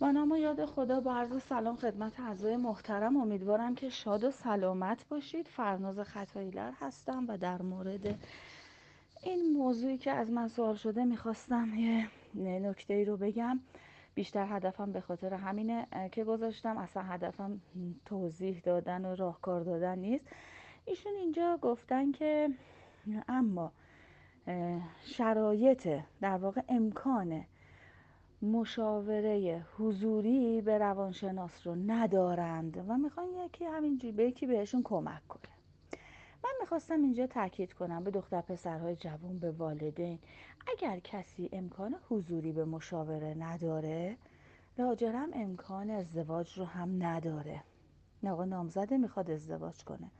با نام و یاد خدا با عرض سلام خدمت اعضای محترم. امیدوارم که شاد و سلامت باشید. فرناز خطاییلر هستم و در مورد این موضوعی که از من سوال شده می‌خواستم یه نکته ای رو بگم. بیشتر هدفم به خاطر همینه که گذاشتم. اصلا هدفم توضیح دادن و راهکار دادن نیست. ایشون اینجا گفتن که اما شرایط در واقع امکانه مشاوره حضوری به روانشناس رو ندارند و می‌خوان یکی همینجوری به یکی بهشون کمک کنه. من می‌خواستم اینجا تاکید کنم به دختر پسرهای جوان به والدین. اگر کسی امکان حضوری به مشاوره نداره لاجرم امکان ازدواج رو هم نداره. آقا نامزده می‌خواد ازدواج کنه.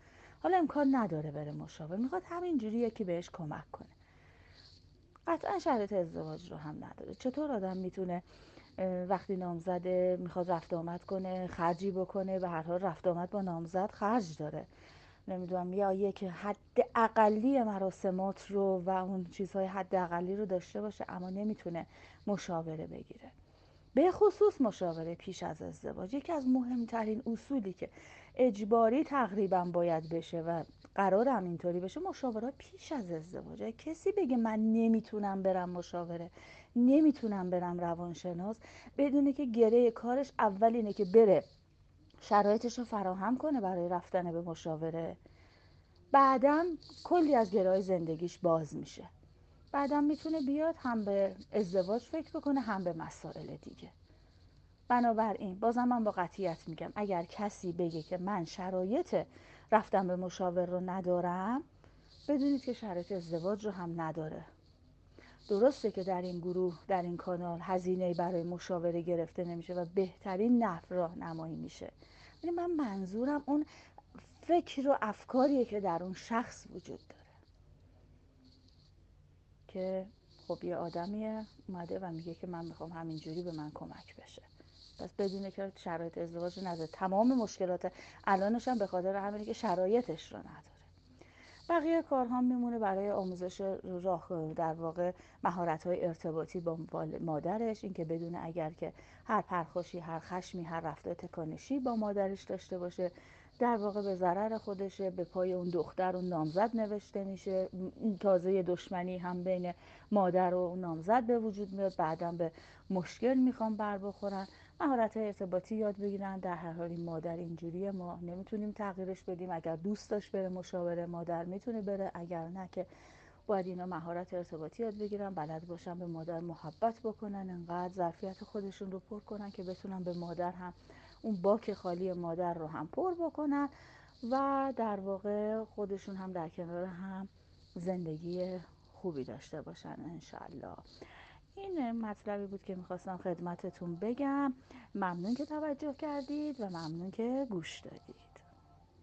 حالا امکان نداره بره مشاوره. می‌خواد همینجوری یکی بهش کمک کنه. قطعا شرط ازدواج رو هم نداره. چطور آدم می‌تونه وقتی نامزده می‌خواد رفت آمد کنه خرجی بکنه به هر حال رفت آمد با نامزد خرج داره. نمی‌دونم یا یک حد اقلی مراسمات رو و اون چیزهای حد اقلی رو داشته باشه اما نمی‌تونه مشاوره بگیره. به خصوص مشاوره پیش از ازدواج یکی از مهمترین اصولی که اجباری تقریبا باید بشه و قرار هم اینطوری بشه مشاوره پیش از ازدواج. کسی بگه من نمی‌تونم برم مشاوره نمی‌تونم برم روانشناس بدونه که گره کارش اول اینه که بره شرایطش رو فراهم کنه برای رفتن به مشاوره. بعدم کلی از گرای زندگیش باز میشه. بعدم می‌تونه بیاد هم به ازدواج فکر بکنه هم به مسائل دیگه. بنابراین بازم من با قطیت میگم اگر کسی بگه که من شرایط رفتم به مشاور رو ندارم بدونید که شرایط ازدواج رو هم نداره. درسته که در این گروه در این کانال هزینه برای مشاوره گرفته نمیشه و بهترین نفر راهنمایی میشه. ولی من منظورم اون فکر و افکاریه که در اون شخص وجود داره. که خب یه آدمیه اومده و میگه که من می‌خوام همینجوری به من کمک بشه. پس بدونه که شرایط ازدواج رو نداره. تمام مشکلات الانش هم به خاطر همینه که شرایطش رو نداره. بقیه کارها میمونه برای آموزش راه در واقع مهارت های ارتباطی با مادرش. اینکه بدونه اگر که هر پرخوشی هر خشمی هر رفتار تکانشی با مادرش داشته باشه. در واقع به ضرر خودشه به پای اون دختر و نامزد نوشته میشه. تازه دشمنی هم بین مادر و نامزد به وجود میاد بعدا به مشکل می‌خوام بر بخورن. مهارت ارتباطی یاد بگیرن در هر حال این مادر اینجوریه ما نمی‌تونیم تغییرش بدیم. اگر دوست داشت بره مشاوره مادر می‌تونه بره. اگر نه که باید اینا مهارت ارتباطی یاد بگیرن بلد باشن به مادر محبت بکنن. انقدر ظرفیت خودشون رو پر کنن که بتونن به مادر هم اون باک خالی مادر رو هم پر بکنن و در واقع خودشون هم در کنار هم زندگی خوبی داشته باشن انشالله این مطلبی بود که می‌خواستم خدمتتون بگم. ممنون که توجه کردید و ممنون که گوش دادید.